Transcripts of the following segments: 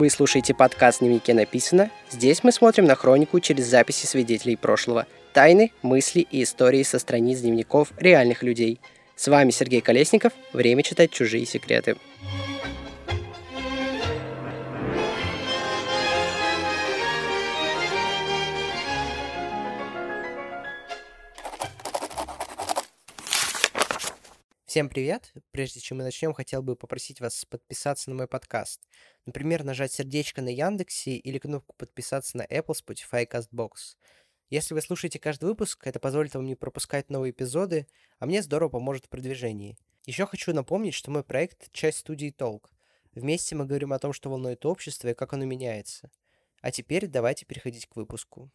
Вы слушаете подкаст «Дневнике написано». Здесь мы смотрим на хронику через записи свидетелей прошлого. Тайны, мысли и истории со страниц дневников реальных людей. С вами Сергей Колесников. Время читать чужие секреты. Всем привет! Прежде чем мы начнем, хотел бы попросить вас подписаться на мой подкаст. Например, нажать сердечко на Яндексе или кнопку подписаться на Apple, Spotify и CastBox. Если вы слушаете каждый выпуск, это позволит вам не пропускать новые эпизоды, а мне здорово поможет в продвижении. Еще хочу напомнить, что мой проект – часть студии Толк. Вместе мы говорим о том, что волнует общество и как оно меняется. А теперь давайте переходить к выпуску.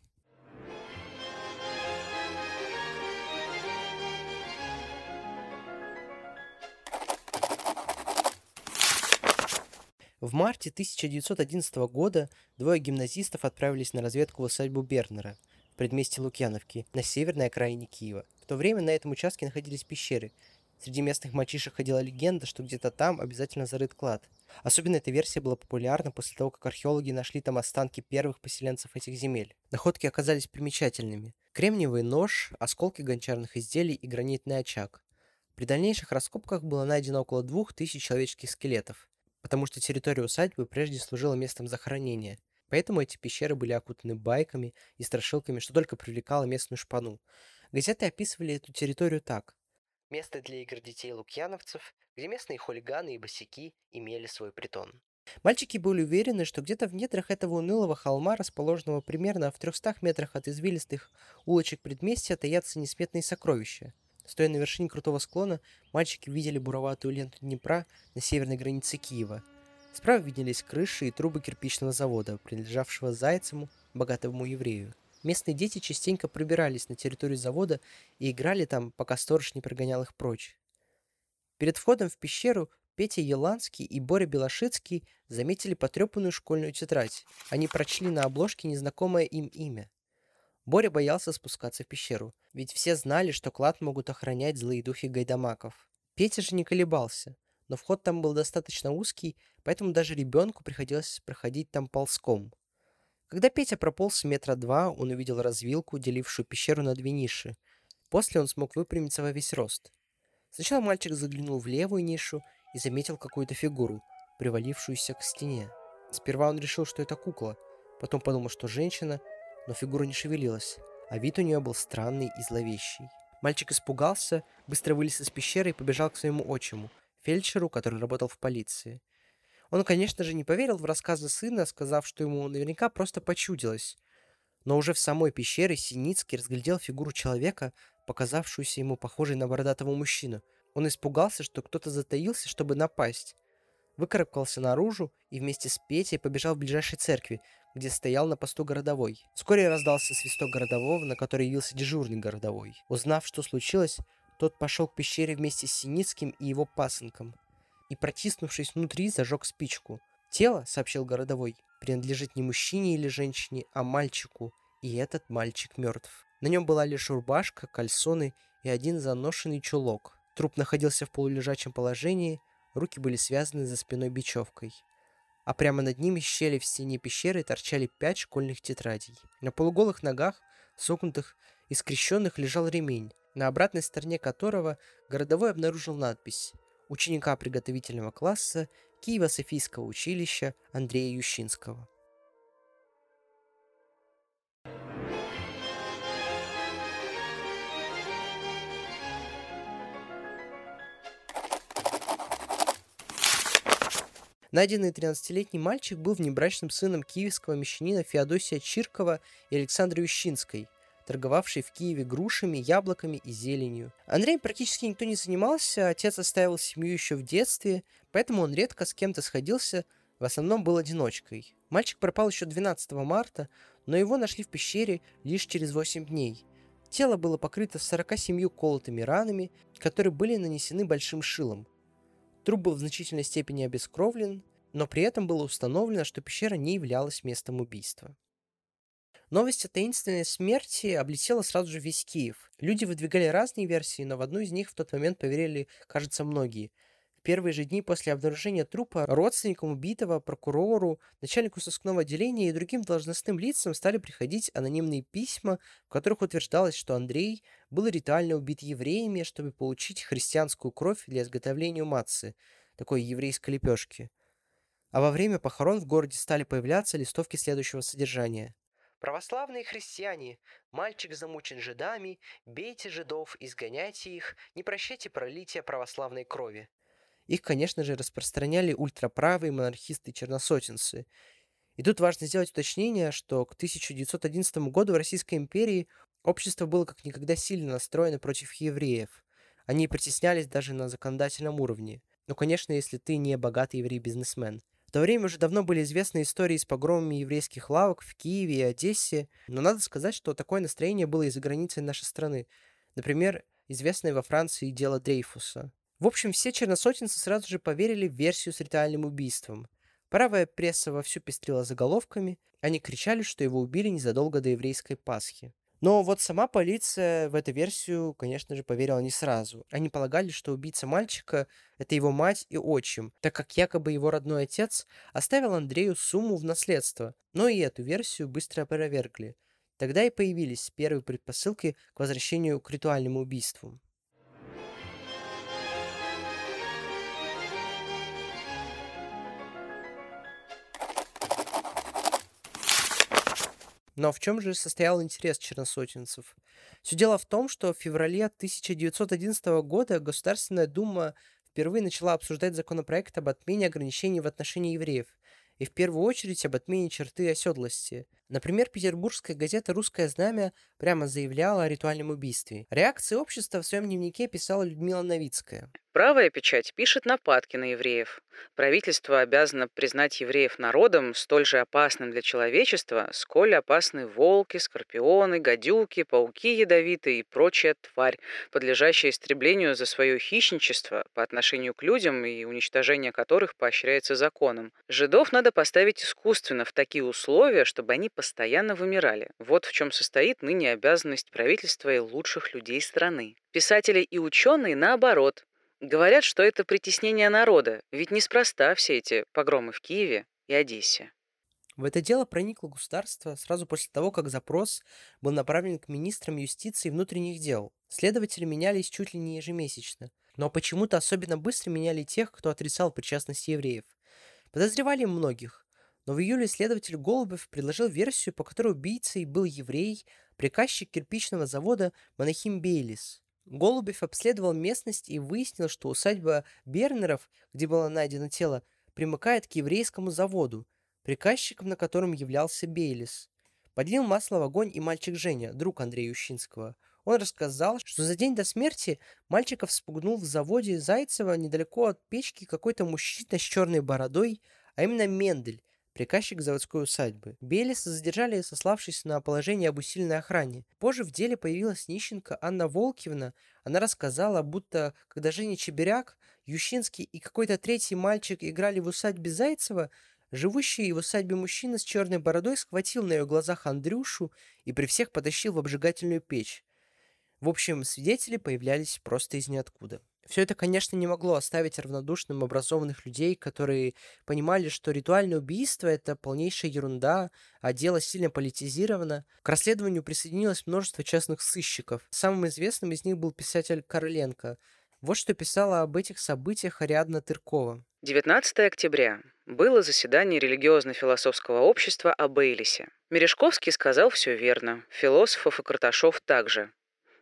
В марте 1911 года двое гимназистов отправились на разведку в усадьбу Бернера в предместе Лукьяновки на северной окраине Киева. В то время на этом участке находились пещеры. Среди местных мальчишек ходила легенда, что где-то там обязательно зарыт клад. Особенно эта версия была популярна после того, как археологи нашли там останки первых поселенцев этих земель. Находки оказались примечательными. Кремниевый нож, осколки гончарных изделий и гранитный очаг. При дальнейших раскопках было найдено около двух тысяч человеческих скелетов потому что территория усадьбы прежде служила местом захоронения. Поэтому эти пещеры были окутаны байками и страшилками, что только привлекало местную шпану. Газеты описывали эту территорию так. Место для игр детей-лукьяновцев, где местные хулиганы и босяки имели свой притон. Мальчики были уверены, что где-то в недрах этого унылого холма, расположенного примерно в 300 метрах от извилистых улочек предместья, таятся несметные сокровища – Стоя на вершине крутого склона, мальчики видели буроватую ленту Днепра на северной границе Киева. Справа виднелись крыши и трубы кирпичного завода, принадлежавшего Зайцему, богатому еврею. Местные дети частенько пробирались на территорию завода и играли там, пока сторож не прогонял их прочь. Перед входом в пещеру Петя Еланский и Боря Белошицкий заметили потрепанную школьную тетрадь. Они прочли на обложке незнакомое им имя. Боря боялся спускаться в пещеру, ведь все знали, что клад могут охранять злые духи гайдамаков. Петя же не колебался, но вход там был достаточно узкий, поэтому даже ребенку приходилось проходить там ползком. Когда Петя прополз метра два, он увидел развилку, делившую пещеру на две ниши. После он смог выпрямиться во весь рост. Сначала мальчик заглянул в левую нишу и заметил какую-то фигуру, привалившуюся к стене. Сперва он решил, что это кукла, потом подумал, что женщина, но фигура не шевелилась, а вид у нее был странный и зловещий. Мальчик испугался, быстро вылез из пещеры и побежал к своему отчиму, фельдшеру, который работал в полиции. Он, конечно же, не поверил в рассказы сына, сказав, что ему наверняка просто почудилось. Но уже в самой пещере Синицкий разглядел фигуру человека, показавшуюся ему похожей на бородатого мужчину. Он испугался, что кто-то затаился, чтобы напасть. Выкарабкался наружу и вместе с Петей побежал в ближайшей церкви, где стоял на посту городовой. Вскоре раздался свисток городового, на который явился дежурный городовой. Узнав, что случилось, тот пошел к пещере вместе с Синицким и его пасынком. И, протиснувшись внутри, зажег спичку. «Тело», — сообщил городовой, — «принадлежит не мужчине или женщине, а мальчику, и этот мальчик мертв. На нем была лишь рубашка, кальсоны и один заношенный чулок. Труп находился в полулежачем положении, руки были связаны за спиной бечевкой а прямо над ними щели в стене пещеры торчали пять школьных тетрадей. На полуголых ногах, согнутых и скрещенных, лежал ремень, на обратной стороне которого городовой обнаружил надпись «Ученика приготовительного класса Киево-Софийского училища Андрея Ющинского». Найденный 13-летний мальчик был внебрачным сыном киевского мещанина Феодосия Чиркова и Александры Ющинской, торговавшей в Киеве грушами, яблоками и зеленью. Андреем практически никто не занимался, отец оставил семью еще в детстве, поэтому он редко с кем-то сходился, в основном был одиночкой. Мальчик пропал еще 12 марта, но его нашли в пещере лишь через 8 дней. Тело было покрыто 47 колотыми ранами, которые были нанесены большим шилом. Труп был в значительной степени обескровлен, но при этом было установлено, что пещера не являлась местом убийства. Новость о таинственной смерти облетела сразу же весь Киев. Люди выдвигали разные версии, но в одну из них в тот момент поверили, кажется, многие. Первые же дни после обнаружения трупа родственникам убитого, прокурору, начальнику сыскного отделения и другим должностным лицам стали приходить анонимные письма, в которых утверждалось, что Андрей был ритуально убит евреями, чтобы получить христианскую кровь для изготовления мацы, такой еврейской лепешки. А во время похорон в городе стали появляться листовки следующего содержания. Православные христиане, мальчик замучен жидами, бейте жидов, изгоняйте их, не прощайте пролития православной крови. Их, конечно же, распространяли ультраправые монархисты-черносотенцы. И тут важно сделать уточнение, что к 1911 году в Российской империи общество было как никогда сильно настроено против евреев. Они притеснялись даже на законодательном уровне. Ну, конечно, если ты не богатый еврей-бизнесмен – то время уже давно были известны истории с погромами еврейских лавок в Киеве и Одессе, но надо сказать, что такое настроение было и за границей нашей страны. Например, известное во Франции дело Дрейфуса. В общем, все черносотенцы сразу же поверили в версию с ритуальным убийством. Правая пресса вовсю пестрила заголовками, они кричали, что его убили незадолго до еврейской Пасхи. Но вот сама полиция в эту версию, конечно же, поверила не сразу. Они полагали, что убийца мальчика – это его мать и отчим, так как якобы его родной отец оставил Андрею сумму в наследство. Но и эту версию быстро опровергли. Тогда и появились первые предпосылки к возвращению к ритуальному убийству. Но в чем же состоял интерес черносотенцев? Все дело в том, что в феврале 1911 года Государственная Дума впервые начала обсуждать законопроект об отмене ограничений в отношении евреев, и в первую очередь об отмене черты оседлости. Например, петербургская газета «Русское знамя» прямо заявляла о ритуальном убийстве. Реакции общества в своем дневнике писала Людмила Новицкая. Правая печать пишет нападки на евреев. Правительство обязано признать евреев народом, столь же опасным для человечества, сколь опасны волки, скорпионы, гадюки, пауки ядовитые и прочая тварь, подлежащая истреблению за свое хищничество по отношению к людям и уничтожение которых поощряется законом. Жидов надо поставить искусственно в такие условия, чтобы они постоянно вымирали. Вот в чем состоит ныне обязанность правительства и лучших людей страны. Писатели и ученые, наоборот, Говорят, что это притеснение народа, ведь неспроста все эти погромы в Киеве и Одессе. В это дело проникло государство сразу после того, как запрос был направлен к министрам юстиции и внутренних дел. Следователи менялись чуть ли не ежемесячно, но почему-то особенно быстро меняли тех, кто отрицал причастность евреев. Подозревали многих, но в июле следователь Голубев предложил версию, по которой убийцей был еврей, приказчик кирпичного завода Монахим Бейлис – Голубев обследовал местность и выяснил, что усадьба Бернеров, где было найдено тело, примыкает к еврейскому заводу, приказчиком на котором являлся Бейлис. Подлил масло в огонь и мальчик Женя, друг Андрея Ющинского. Он рассказал, что за день до смерти мальчиков спугнул в заводе Зайцева недалеко от печки какой-то мужчина с черной бородой, а именно Мендель, приказчик заводской усадьбы. Белиса задержали, сославшись на положение об усиленной охране. Позже в деле появилась нищенка Анна Волкивна. Она рассказала, будто когда Женя Чебиряк, Ющинский и какой-то третий мальчик играли в усадьбе Зайцева, живущий в усадьбе мужчина с черной бородой схватил на ее глазах Андрюшу и при всех потащил в обжигательную печь. В общем, свидетели появлялись просто из ниоткуда. Все это, конечно, не могло оставить равнодушным образованных людей, которые понимали, что ритуальное убийство – это полнейшая ерунда, а дело сильно политизировано. К расследованию присоединилось множество частных сыщиков. Самым известным из них был писатель Короленко. Вот что писала об этих событиях Ариадна Тыркова. 19 октября. Было заседание религиозно-философского общества о Бейлисе. Мережковский сказал все верно. Философов и Карташов также.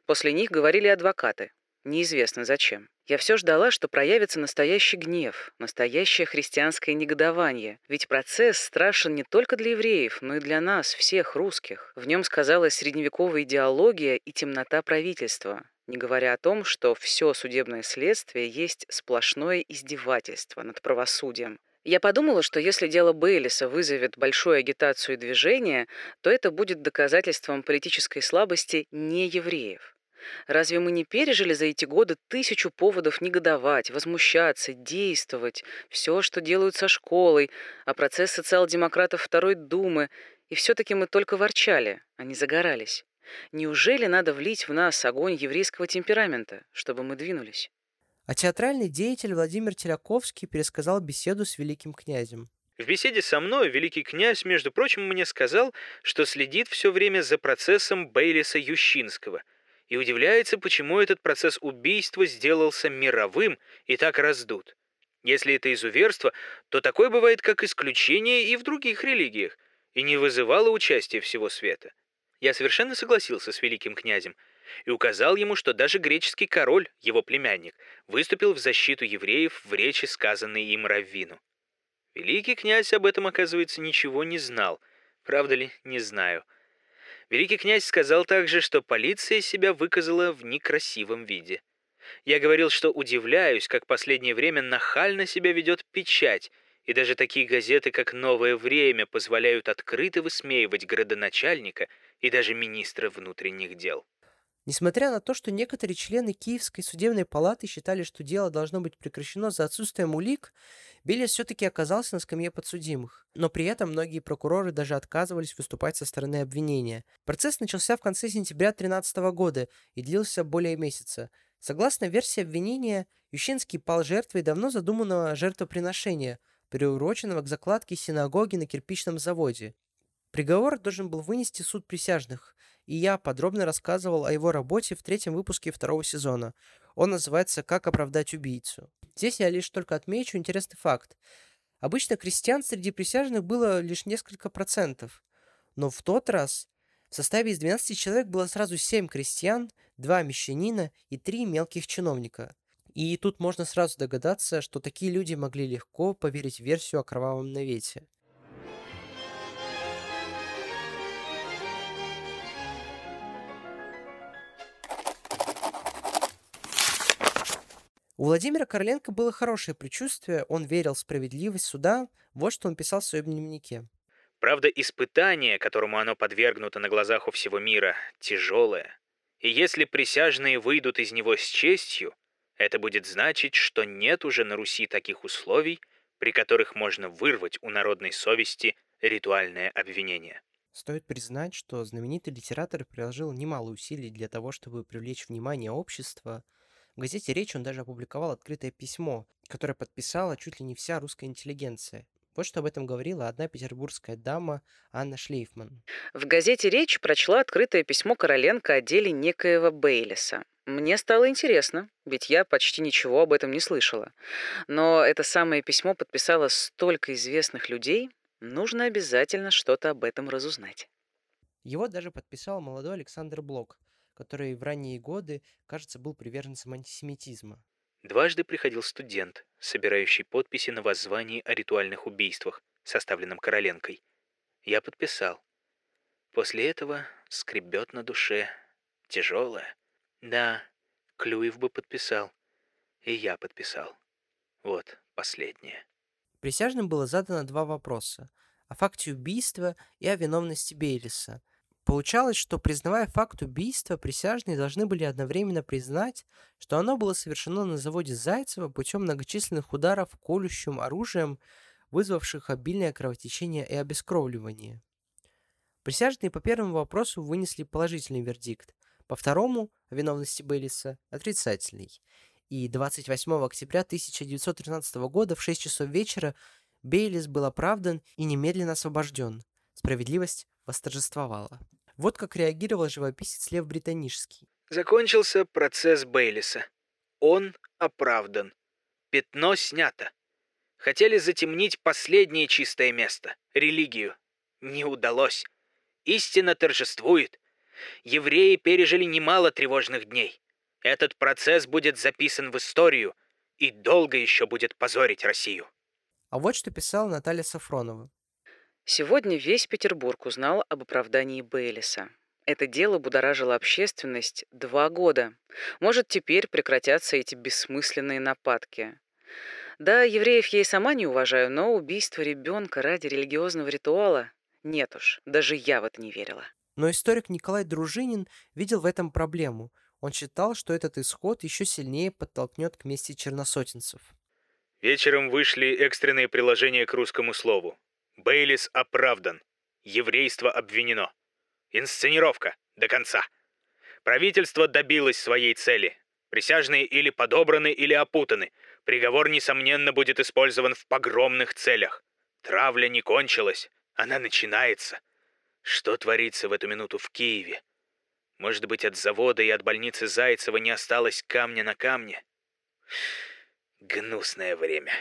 После них говорили адвокаты. Неизвестно зачем. Я все ждала, что проявится настоящий гнев, настоящее христианское негодование. Ведь процесс страшен не только для евреев, но и для нас, всех русских. В нем сказалась средневековая идеология и темнота правительства. Не говоря о том, что все судебное следствие есть сплошное издевательство над правосудием. Я подумала, что если дело Бейлиса вызовет большую агитацию и движение, то это будет доказательством политической слабости неевреев. Разве мы не пережили за эти годы тысячу поводов негодовать, возмущаться, действовать, все, что делают со школой, а процесс социал-демократов Второй Думы, и все-таки мы только ворчали, а не загорались? Неужели надо влить в нас огонь еврейского темперамента, чтобы мы двинулись? А театральный деятель Владимир Теляковский пересказал беседу с великим князем. В беседе со мной великий князь, между прочим, мне сказал, что следит все время за процессом Бейлиса Ющинского и удивляется, почему этот процесс убийства сделался мировым и так раздут. Если это изуверство, то такое бывает как исключение и в других религиях, и не вызывало участия всего света. Я совершенно согласился с великим князем и указал ему, что даже греческий король, его племянник, выступил в защиту евреев в речи, сказанной им Раввину. Великий князь об этом, оказывается, ничего не знал. Правда ли, не знаю. Великий князь сказал также, что полиция себя выказала в некрасивом виде. Я говорил, что удивляюсь, как последнее время нахально себя ведет печать, и даже такие газеты, как «Новое время», позволяют открыто высмеивать градоначальника и даже министра внутренних дел. Несмотря на то, что некоторые члены Киевской судебной палаты считали, что дело должно быть прекращено за отсутствием улик, Белес все-таки оказался на скамье подсудимых. Но при этом многие прокуроры даже отказывались выступать со стороны обвинения. Процесс начался в конце сентября 2013 года и длился более месяца. Согласно версии обвинения, Ющинский пал жертвой давно задуманного жертвоприношения, приуроченного к закладке синагоги на кирпичном заводе. Приговор должен был вынести суд присяжных, и я подробно рассказывал о его работе в третьем выпуске второго сезона. Он называется «Как оправдать убийцу». Здесь я лишь только отмечу интересный факт. Обычно крестьян среди присяжных было лишь несколько процентов, но в тот раз в составе из 12 человек было сразу 7 крестьян, 2 мещанина и 3 мелких чиновника. И тут можно сразу догадаться, что такие люди могли легко поверить в версию о кровавом навете. У Владимира Короленко было хорошее предчувствие, он верил в справедливость суда, вот что он писал в своем дневнике. Правда, испытание, которому оно подвергнуто на глазах у всего мира, тяжелое. И если присяжные выйдут из него с честью, это будет значить, что нет уже на Руси таких условий, при которых можно вырвать у народной совести ритуальное обвинение. Стоит признать, что знаменитый литератор приложил немало усилий для того, чтобы привлечь внимание общества в газете «Речь» он даже опубликовал открытое письмо, которое подписала чуть ли не вся русская интеллигенция. Вот что об этом говорила одна петербургская дама Анна Шлейфман. В газете «Речь» прочла открытое письмо Короленко о деле некоего Бейлиса. Мне стало интересно, ведь я почти ничего об этом не слышала. Но это самое письмо подписало столько известных людей, нужно обязательно что-то об этом разузнать. Его даже подписал молодой Александр Блок, который в ранние годы, кажется, был приверженцем антисемитизма. Дважды приходил студент, собирающий подписи на воззвании о ритуальных убийствах, составленном Короленкой. Я подписал. После этого скребет на душе. Тяжелое. Да, Клюев бы подписал. И я подписал. Вот последнее. Присяжным было задано два вопроса о факте убийства и о виновности Бейлиса – Получалось, что признавая факт убийства, присяжные должны были одновременно признать, что оно было совершено на заводе Зайцева путем многочисленных ударов колющим оружием, вызвавших обильное кровотечение и обескровливание. Присяжные по первому вопросу вынесли положительный вердикт, по второму, о виновности Бейлиса, отрицательный. И 28 октября 1913 года в 6 часов вечера Бейлис был оправдан и немедленно освобожден. Справедливость восторжествовала. Вот как реагировал живописец Лев Британический. Закончился процесс Бейлиса. Он оправдан. Пятно снято. Хотели затемнить последнее чистое место — религию. Не удалось. Истина торжествует. Евреи пережили немало тревожных дней. Этот процесс будет записан в историю и долго еще будет позорить Россию. А вот что писала Наталья Сафронова. Сегодня весь Петербург узнал об оправдании Бейлиса. Это дело будоражило общественность два года. Может, теперь прекратятся эти бессмысленные нападки. Да, евреев я и сама не уважаю, но убийство ребенка ради религиозного ритуала нет уж, даже я в это не верила. Но историк Николай Дружинин видел в этом проблему. Он считал, что этот исход еще сильнее подтолкнет к мести черносотенцев. Вечером вышли экстренные приложения к русскому слову. Бейлис оправдан. Еврейство обвинено. Инсценировка. До конца. Правительство добилось своей цели. Присяжные или подобраны, или опутаны. Приговор, несомненно, будет использован в погромных целях. Травля не кончилась, она начинается. Что творится в эту минуту в Киеве? Может быть, от завода и от больницы Зайцева не осталось камня на камне? Гнусное время.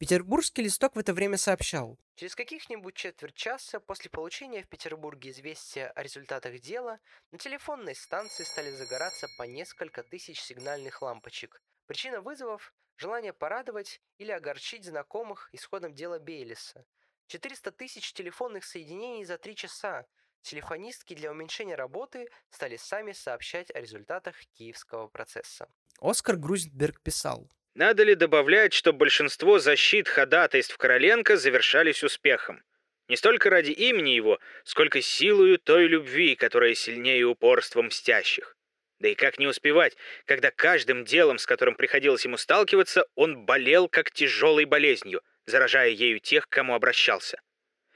Петербургский листок в это время сообщал. Через каких-нибудь четверть часа после получения в Петербурге известия о результатах дела на телефонной станции стали загораться по несколько тысяч сигнальных лампочек. Причина вызовов – желание порадовать или огорчить знакомых исходом дела Бейлиса. 400 тысяч телефонных соединений за три часа. Телефонистки для уменьшения работы стали сами сообщать о результатах киевского процесса. Оскар Грузенберг писал. Надо ли добавлять, что большинство защит ходатайств Короленко завершались успехом? Не столько ради имени его, сколько силою той любви, которая сильнее упорства мстящих. Да и как не успевать, когда каждым делом, с которым приходилось ему сталкиваться, он болел как тяжелой болезнью, заражая ею тех, к кому обращался.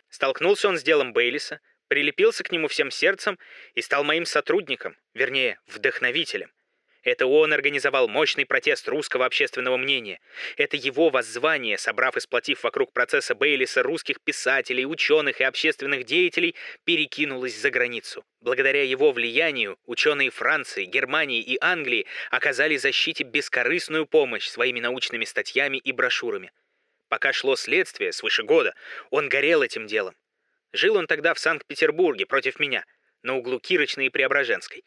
Столкнулся он с делом Бейлиса, прилепился к нему всем сердцем и стал моим сотрудником, вернее, вдохновителем. Это он организовал мощный протест русского общественного мнения. Это его воззвание, собрав и сплотив вокруг процесса Бейлиса русских писателей, ученых и общественных деятелей, перекинулось за границу. Благодаря его влиянию ученые Франции, Германии и Англии оказали защите бескорыстную помощь своими научными статьями и брошюрами. Пока шло следствие, свыше года, он горел этим делом. Жил он тогда в Санкт-Петербурге против меня, на углу Кирочной и Преображенской.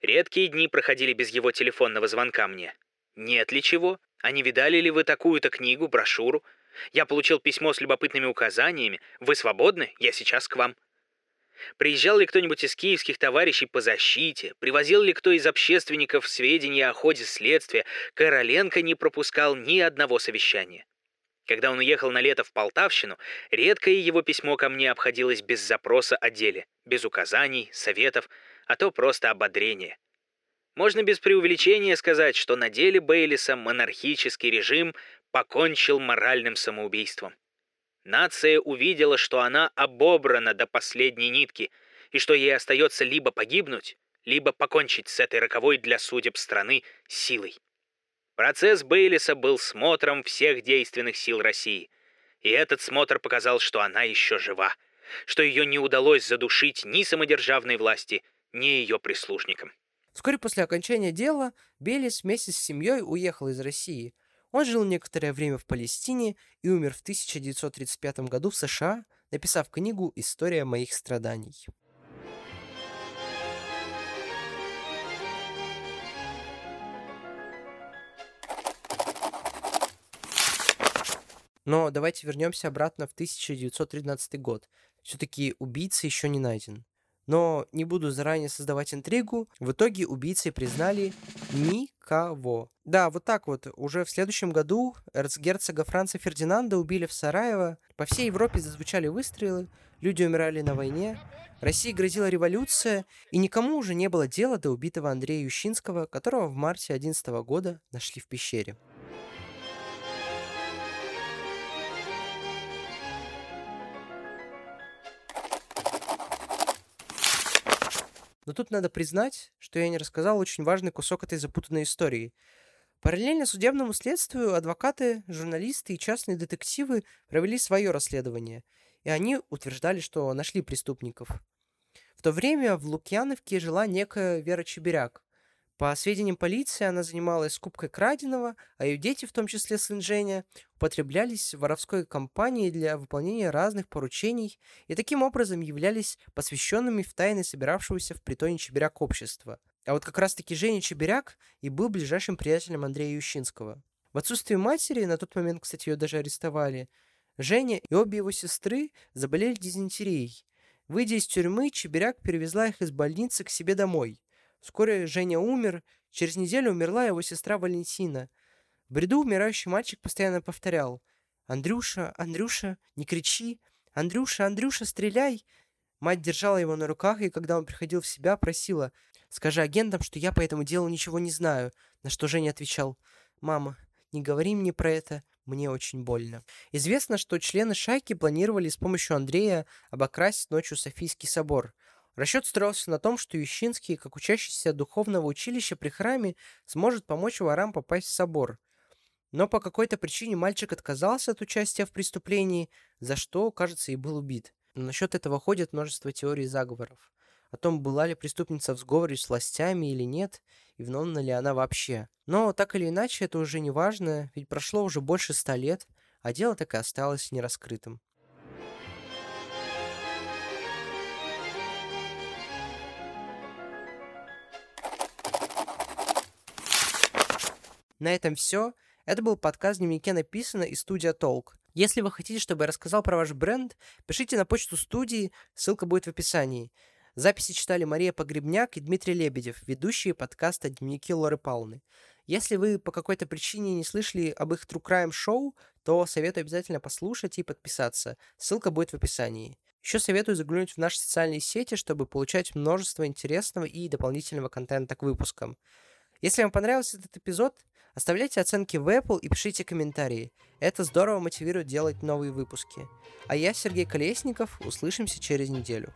Редкие дни проходили без его телефонного звонка мне. Нет ли чего? А не видали ли вы такую-то книгу, брошюру? Я получил письмо с любопытными указаниями. Вы свободны? Я сейчас к вам. Приезжал ли кто-нибудь из киевских товарищей по защите? Привозил ли кто из общественников сведения о ходе следствия? Короленко не пропускал ни одного совещания. Когда он уехал на лето в Полтавщину, редкое его письмо ко мне обходилось без запроса о деле, без указаний, советов, а то просто ободрение. Можно без преувеличения сказать, что на деле Бейлиса монархический режим покончил моральным самоубийством. Нация увидела, что она обобрана до последней нитки, и что ей остается либо погибнуть, либо покончить с этой роковой для судеб страны силой. Процесс Бейлиса был смотром всех действенных сил России. И этот смотр показал, что она еще жива, что ее не удалось задушить ни самодержавной власти, ни ее прислужникам. Вскоре после окончания дела Белис вместе с семьей уехал из России. Он жил некоторое время в Палестине и умер в 1935 году в США, написав книгу «История моих страданий». Но давайте вернемся обратно в 1913 год. Все-таки убийца еще не найден. Но не буду заранее создавать интригу. В итоге убийцей признали никого. Да, вот так вот. Уже в следующем году эрцгерцога Франца Фердинанда убили в Сараево. По всей Европе зазвучали выстрелы. Люди умирали на войне. России грозила революция, и никому уже не было дела до убитого Андрея Ющинского, которого в марте 2011 года нашли в пещере. Но тут надо признать, что я не рассказал очень важный кусок этой запутанной истории. Параллельно судебному следствию адвокаты, журналисты и частные детективы провели свое расследование, и они утверждали, что нашли преступников. В то время в Лукьяновке жила некая Вера Чебиряк, по сведениям полиции, она занималась скупкой краденого, а ее дети, в том числе сын Женя, употреблялись в воровской компании для выполнения разных поручений и таким образом являлись посвященными в тайны собиравшегося в притоне Чебиряк общества. А вот как раз-таки Женя Чебиряк и был ближайшим приятелем Андрея Ющинского. В отсутствие матери, на тот момент, кстати, ее даже арестовали, Женя и обе его сестры заболели дизентерией. Выйдя из тюрьмы, Чебиряк перевезла их из больницы к себе домой – Вскоре Женя умер, через неделю умерла его сестра Валентина. В бреду умирающий мальчик постоянно повторял «Андрюша, Андрюша, не кричи! Андрюша, Андрюша, стреляй!» Мать держала его на руках, и когда он приходил в себя, просила «Скажи агентам, что я по этому делу ничего не знаю», на что Женя отвечал «Мама, не говори мне про это, мне очень больно». Известно, что члены шайки планировали с помощью Андрея обокрасить ночью Софийский собор – Расчет строился на том, что Ющинский, как учащийся духовного училища при храме, сможет помочь ворам попасть в собор. Но по какой-то причине мальчик отказался от участия в преступлении, за что, кажется, и был убит. Но насчет этого ходит множество теорий заговоров. О том, была ли преступница в сговоре с властями или нет, и виновна ли она вообще. Но так или иначе, это уже не важно, ведь прошло уже больше ста лет, а дело так и осталось нераскрытым. На этом все. Это был подкаст «Дневнике написано» и студия Толк. Если вы хотите, чтобы я рассказал про ваш бренд, пишите на почту студии, ссылка будет в описании. Записи читали Мария Погребняк и Дмитрий Лебедев, ведущие подкаста «Дневники Лоры Пауны». Если вы по какой-то причине не слышали об их True Crime шоу, то советую обязательно послушать и подписаться. Ссылка будет в описании. Еще советую заглянуть в наши социальные сети, чтобы получать множество интересного и дополнительного контента к выпускам. Если вам понравился этот эпизод, Оставляйте оценки в Apple и пишите комментарии. Это здорово мотивирует делать новые выпуски. А я, Сергей Колесников, услышимся через неделю.